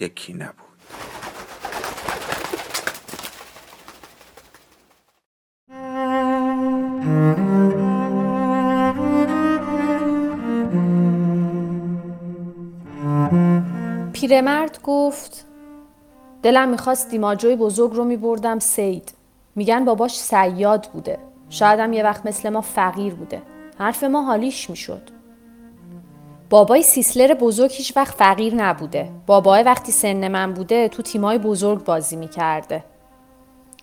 یکی نبود. پیرمرد گفت دلم می‌خواست دیماجوی بزرگ رو میبردم سید. میگن باباش سیاد بوده. شایدم یه وقت مثل ما فقیر بوده. حرف ما حالیش می‌شد. بابای سیسلر بزرگ هیچ وقت فقیر نبوده. بابای وقتی سن من بوده تو تیمای بزرگ بازی می‌کرده.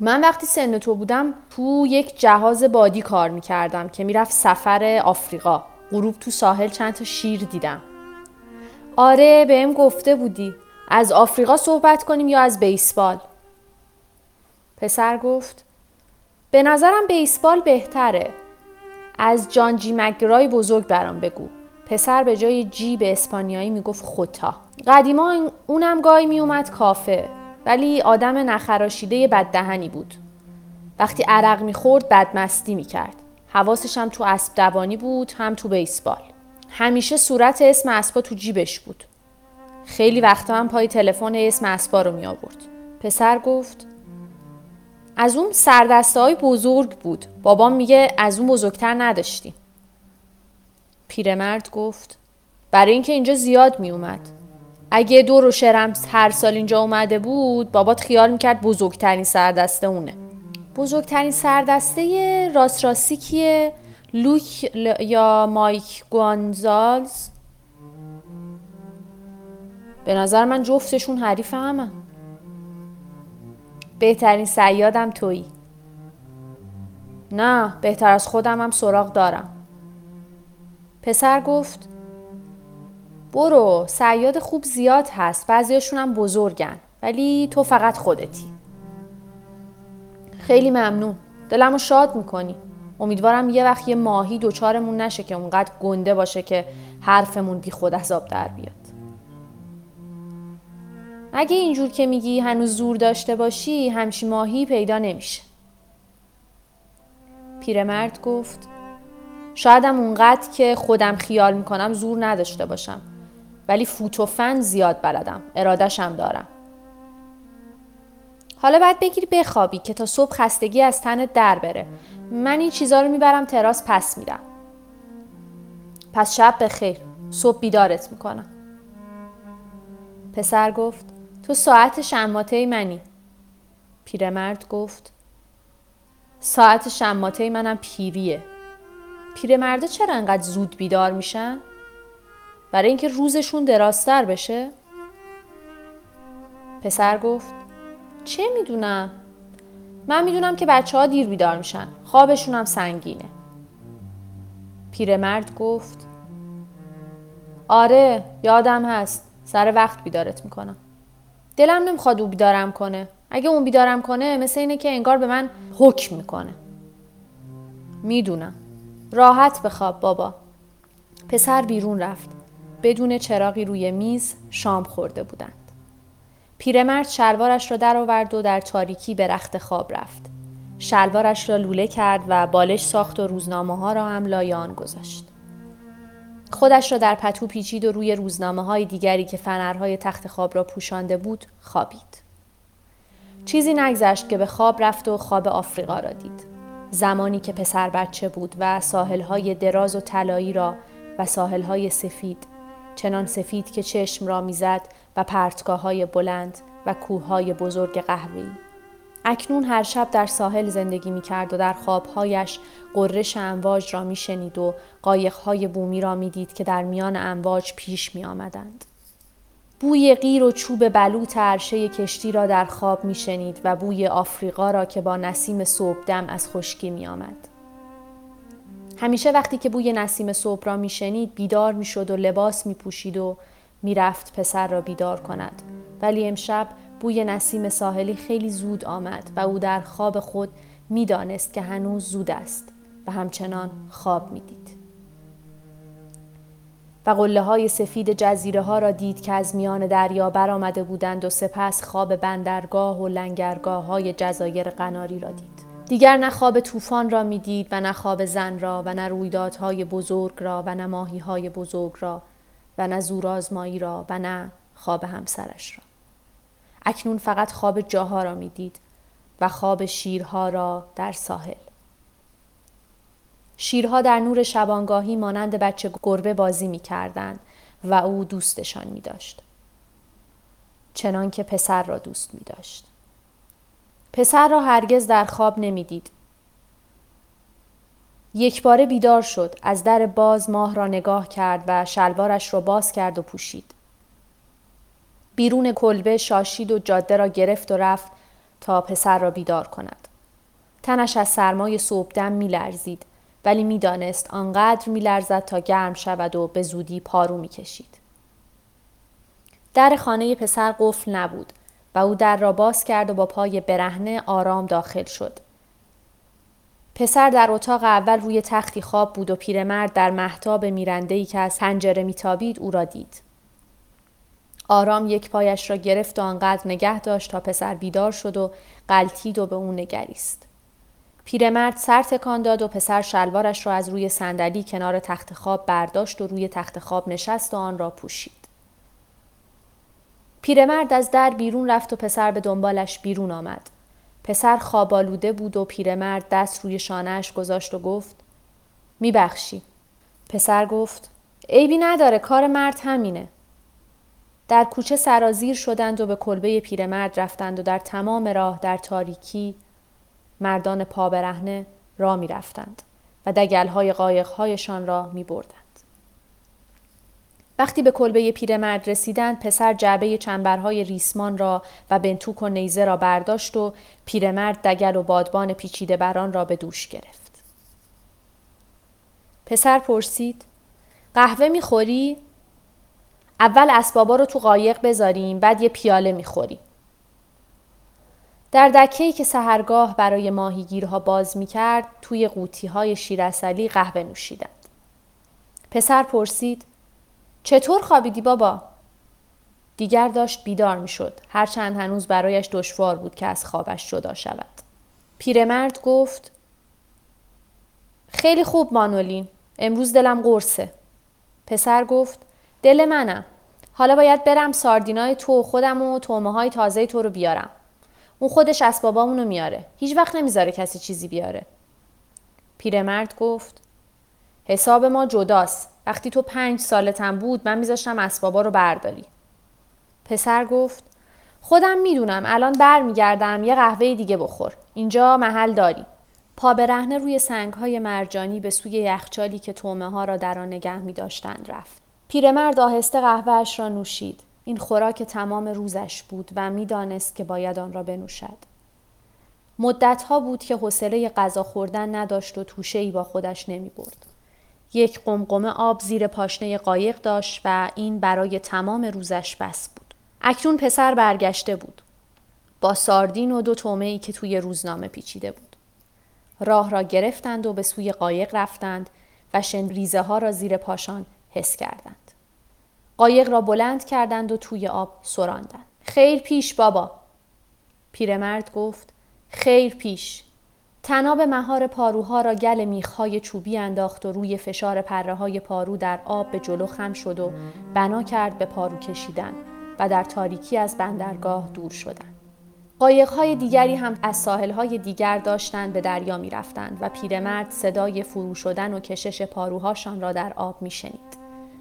من وقتی سن تو بودم تو یک جهاز بادی کار می‌کردم که می‌رفت سفر آفریقا. غروب تو ساحل چند تا شیر دیدم. آره بهم گفته بودی. از آفریقا صحبت کنیم یا از بیسبال؟ پسر گفت به نظرم بیسبال بهتره. از جان جی مگرای بزرگ برام بگو. پسر به جای جی به اسپانیایی می‌گفت خوتا قدیما اونم گاهی میومد کافه ولی آدم نخراشیده بددهنی بود وقتی عرق می‌خورد بدمستی می‌کرد حواسش هم تو اسب دوانی بود هم تو بیسبال همیشه صورت اسم اسبا تو جیبش بود خیلی وقتا هم پای تلفن اسم اسبا رو می آورد. پسر گفت از اون سردسته های بزرگ بود. بابام میگه از اون بزرگتر نداشتیم. پیرمرد گفت برای اینکه اینجا زیاد می اومد. اگه دور و شرم هر سال اینجا اومده بود بابات خیال می‌کرد بزرگترین سردسته اونه. بزرگترین سردسته راست راستی کیه؟ لوک یا مایک گوانزالز به نظر من جفتشون حریف همه بهترین سیادم تویی نه بهتر از خودم هم سراغ دارم پسر گفت برو سیاد خوب زیاد هست بعضیاشون هم بزرگن ولی تو فقط خودتی. خیلی ممنون دلمو شاد می‌کنی. امیدوارم یه وقت یه ماهی دوچارمون نشه که اونقدر گنده باشه که حرفمون بی خود عذاب در بیاد. اگه اینجور که میگی هنوز زور داشته باشی همچی ماهی پیدا نمیشه. پیرمرد گفت شایدم اونقدر که خودم خیال می‌کنم زور نداشته باشم. ولی فوت و فن زیاد بلدم. ارادشم دارم. حالا باید بگیری بخوابی که تا صبح خستگی از تنت در بره. من این چیزا رو می‌برم تراس پس میدم پس شب به خیر صبح بیدارت می‌کنم. پسر گفت تو ساعت شماته منی. پیرمرد گفت ساعت شماته منم پیریه. پیرمرده چرا انقدر زود بیدار میشن؟ برای اینکه روزشون دراستر بشه؟ پسر گفت چه می‌دونم؟ من می‌دونم که بچه ها دیر بیدار میشن. خوابشون هم سنگینه. پیرمرد گفت آره یادم هست. سر وقت بیدارت می‌کنم. دلم نمی‌خواد او بیدارم کنه. اگه اون بیدارم کنه مثل اینه که انگار به من حکم می‌کنه. می‌دونم. راحت بخواب بابا. پسر بیرون رفت. بدون چراغی روی میز شام خورده بودند. پیرمرد شلوارش را درآورد و در تاریکی به رخت خواب رفت. شلوارش را لوله کرد و بالش ساخت و روزنامه ها را هم لای آن گذاشت. خودش را در پتو پیچید و روی روزنامه های دیگری که فنرهای تخت خواب را پوشانده بود خوابید. چیزی نگذشت که به خواب رفت و خواب آفریقا را دید. زمانی که پسر بچه بود و ساحلهای دراز و طلایی را و ساحلهای سفید چنان سفید که چشم را می‌زد و پرتگاه های بلند و کوههای بزرگ قهوه‌ای اکنون هر شب در ساحل زندگی می کرد و در خوابهایش قررش امواج را می شنید و قایقهای بومی را می دید که در میان امواج پیش می آمدند. بوی غیر و چوب بلوط عرشه کشتی را در خواب می شنید و بوی آفریقا را که با نسیم صبحدم از خشکی می آمد. همیشه وقتی که بوی نسیم صبح را می شنید بیدار می شد و لباس می پوشید و می رفت پسر را بیدار کند. ولی امشب بوی نسیم ساحلی خیلی زود آمد و او در خواب خود می‌دانست که هنوز زود است و همچنان خواب می‌دید. و قله های سفید جزیره ها را دید که از میان دریا برآمده بودند و سپس خواب بندرگاه و لنگرگاه های جزایر قناری را دید. دیگر نه خواب طوفان را می‌دید و نه خواب زن را و نه رویدادهای بزرگ را و نه ماهی بزرگ را و نه زورآزمایی را و نه خواب همسرش را. اکنون فقط خواب جاها را می‌دید و خواب شیرها را در ساحل. شیرها در نور شبانگاهی مانند بچه گربه بازی می کردن و او دوستشان می داشت. چنان که پسر را دوست می داشت. پسر را هرگز در خواب نمی‌دید. یک باره بیدار شد از در باز ماه را نگاه کرد و شلوارش را باز کرد و پوشید. بیرون کلبه شاشید و جاده را گرفت و رفت تا پسر را بیدار کند. تنش از سرمای صبحدم می لرزید ولی می‌دانست آنقدر می لرزد تا گرم شود و به زودی پارو می کشید. در خانه پسر قفل نبود و او در را باز کرد و با پای برهنه آرام داخل شد. پسر در اتاق اول روی تختی خواب بود و پیرمرد در محتاب میرندهی که از پنجره میتابید او را دید. آرام یک پایش را گرفت و آنقدر نگه داشت تا پسر بیدار شد و قلتید و به او نگریست. پیرمرد سر تکان داد و پسر شلوارش را از روی صندلی کنار تخت خواب برداشت و روی تخت خواب نشست و آن را پوشید. پیرمرد از در بیرون رفت و پسر به دنبالش بیرون آمد. پسر خوابالوده بود و پیرمرد دست روی شانهش گذاشت و گفت میبخشی. پسر گفت عیبی نداره کار مرد همینه. در کوچه سرازیر شدند و به کلبه پیرمرد رفتند و در تمام راه در تاریکی مردان پا برهنه را می رفتند و دگلهای قایقهایشان را می بردند. وقتی به کلبه پیرمرد رسیدند پسر جعبه چنبرهای ریسمان را و بنتوک و نیزه را برداشت و پیرمرد دگل و بادبان پیچیده بران را به دوش گرفت. پسر پرسید قهوه می‌خوری؟ اول اسبابا رو تو قایق بذاریم بعد یه پیاله می‌خوریم. در دکهی که سهرگاه برای ماهیگیرها باز می‌کرد توی قوطی های شیرسلی قهوه نوشیدند. پسر پرسید چطور خوابیدی بابا؟ دیگر داشت بیدار می‌شد هرچند هنوز برایش دشوار بود که از خوابش جدا شود. پیرمرد گفت خیلی خوب مانولین امروز دلم قرصه. پسر گفت دل منم. حالا باید برم ساردینای تو خودم و تومه های تازه تو رو بیارم. اون خودش اسبابامونو میاره. هیچ وقت نمی‌ذاره کسی چیزی بیاره. پیرمرد گفت حساب ما جداست. وقتی تو پنج سالتم بود من میذاشتم اسبابا رو برداری. پسر گفت خودم می‌دونم الان برمیگردم یه قهوه دیگه بخور. اینجا محل داری. پا برهنه روی سنگ های مرجانی به سوی یخچالی که تومه ها را در آن نگه می رفت. پیرمرد آهسته قهوهش را نوشید. این خوراک تمام روزش بود و می‌دانست که باید آن را بنوشد. مدتها بود که حوصله غذا خوردن نداشت و توشه ای با خودش نمی برد. یک قمقمه آب زیر پاشنه قایق داشت و این برای تمام روزش بس بود. اکنون پسر برگشته بود. با ساردین و دو تومه ای که توی روزنامه پیچیده بود. راه را گرفتند و به سوی قایق رفتند و ریزه ها را زیر پاشان حس کردند. قایق را بلند کردند و توی آب سراندند. خیر پیش بابا. پیرمرد گفت خیر پیش. تناب مهار پاروها را گل میخهای چوبی انداخت و روی فشار پره های پارو در آب به جلو خم شد و بنا کرد به پارو کشیدن و در تاریکی از بندرگاه دور شدند. قایقهای دیگری هم از ساحلهای دیگر داشتند به دریا می رفتند و پیرمرد صدای فرو شدن و کشش پاروهاشان را در آب می شنید.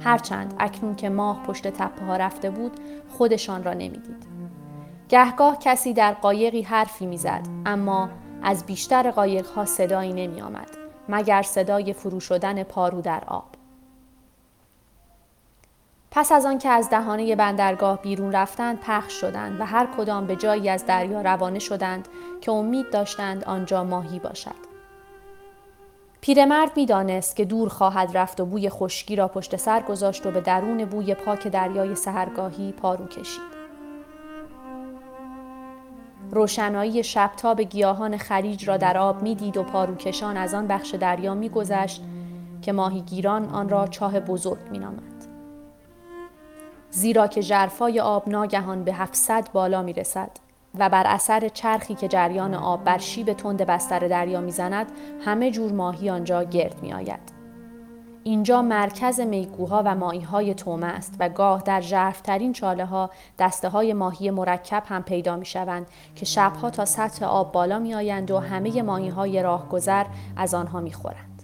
هرچند اکنون که ماه پشت تپه ها رفته بود خودشان را نمی‌دید. گهگاه کسی در قایقی حرفی می‌زد اما از بیشتر قایقها صدایی نمی آمد مگر صدای فرو شدن پارو در آب. پس از آن که از دهانه بندرگاه بیرون رفتند پخش شدند و هر کدام به جایی از دریا روانه شدند که امید داشتند آنجا ماهی باشد. پیرمرد می‌دانست که دور خواهد رفت و بوی خشکی را پشت سر گذاشت و به درون بوی پاک دریای سهرگاهی پارو کشید. روشنایی شبتاب گیاهان خریج را در آب می‌دید و پاروکشان از آن بخش دریا میگذشت که ماهیگیران آن را چاه بزرگ مینامند. زیرا که جرفای آب ناگهان به 700 بالا می رسد و بر اثر چرخی که جریان آب بر شیب تند بستر دریا می‌زند همه جور ماهی آنجا گرد می آید. اینجا مرکز میگوها و ماهی های تومه است و گاه در جرفترین چاله ها دسته های ماهی مرکب هم پیدا می شوند که شبها تا سطح آب بالا می آیند و همه ماهی های راهگذر از آنها می خورند.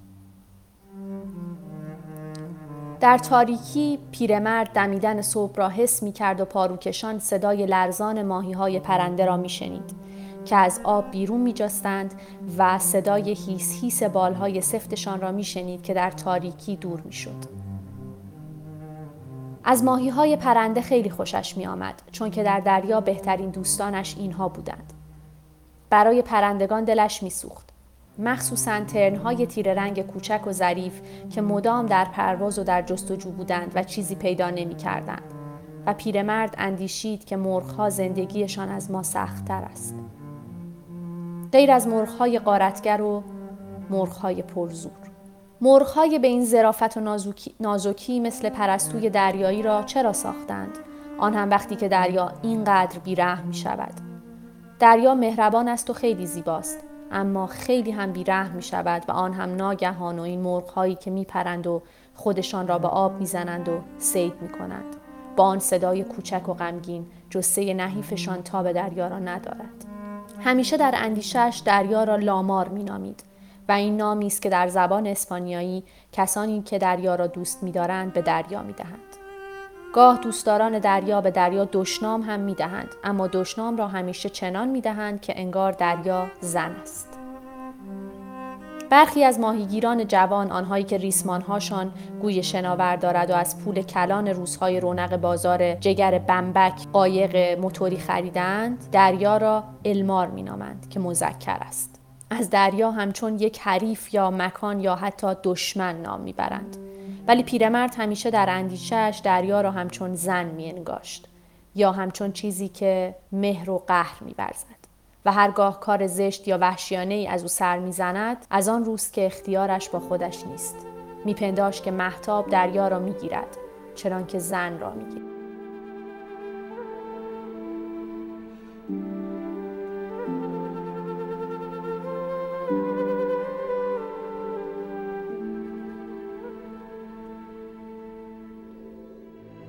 در تاریکی پیرمرد دمیدن صبح را حس می کرد و پاروکشان صدای لرزان ماهی های پرنده را می شنید که از آب بیرون می جستند و صدای هیس هیس بالهای سفتشان را می شنید که در تاریکی دور می شد. از ماهی های پرنده خیلی خوشش می آمد چون که در دریا بهترین دوستانش اینها بودند. برای پرندگان دلش می سوخت. مخصوصا ترنهای تیر رنگ کوچک و ظریف که مدام در پرواز و در جستجو بودند و چیزی پیدا نمی کردند. و پیرمرد اندیشید که مرغها زندگیشان از ما سختتر است. غیر از مرغهای قارتگر و مرغهای پرزور. مرغهای به این ظرافت و نازکی مثل پرستوی دریایی را چرا ساختند؟ آن هم وقتی که دریا اینقدر بیرحم می شود. دریا مهربان است و خیلی زیباست. اما خیلی هم بیرحم می شود و آن هم ناگهان و این مرغ هایی که می پرند و خودشان را به آب می زنند و سید می کنند. با آن صدای کوچک و غمگین جسه نحیفشان تا به دریا را ندارد. همیشه در اندیشش دریا را لامار می نامید و این نامی است که در زبان اسپانیایی کسانی که دریا را دوست می دارند به دریا می دهند. گاه دوستداران دریا به دریا دشنام هم می دهند اما دشنام را همیشه چنان می دهند که انگار دریا زن است. برخی از ماهیگیران جوان آنهایی که ریسمانهاشان گوی شناور دارد و از پول کلان روزهای رونق بازار جگر بمبک قایق موتوری خریدند دریا را المار مینامند که مذکر است از دریا همچون یک حریف یا مکان یا حتی دشمن نام می‌برند ولی پیرمرد همیشه در اندیشهش دریا را همچون زن انگاشت یا همچون چیزی که مهر و قهر میبرزد و هرگاه کار زشت یا وحشیانه ای از او سر می‌زند از آن روز که اختیارش با خودش نیست. میپنداش که محتاب دریا را می‌گیرد چنان که زن را می‌گیرد.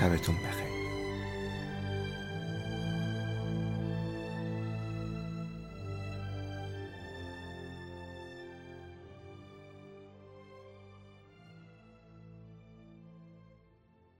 شبتون بخیر.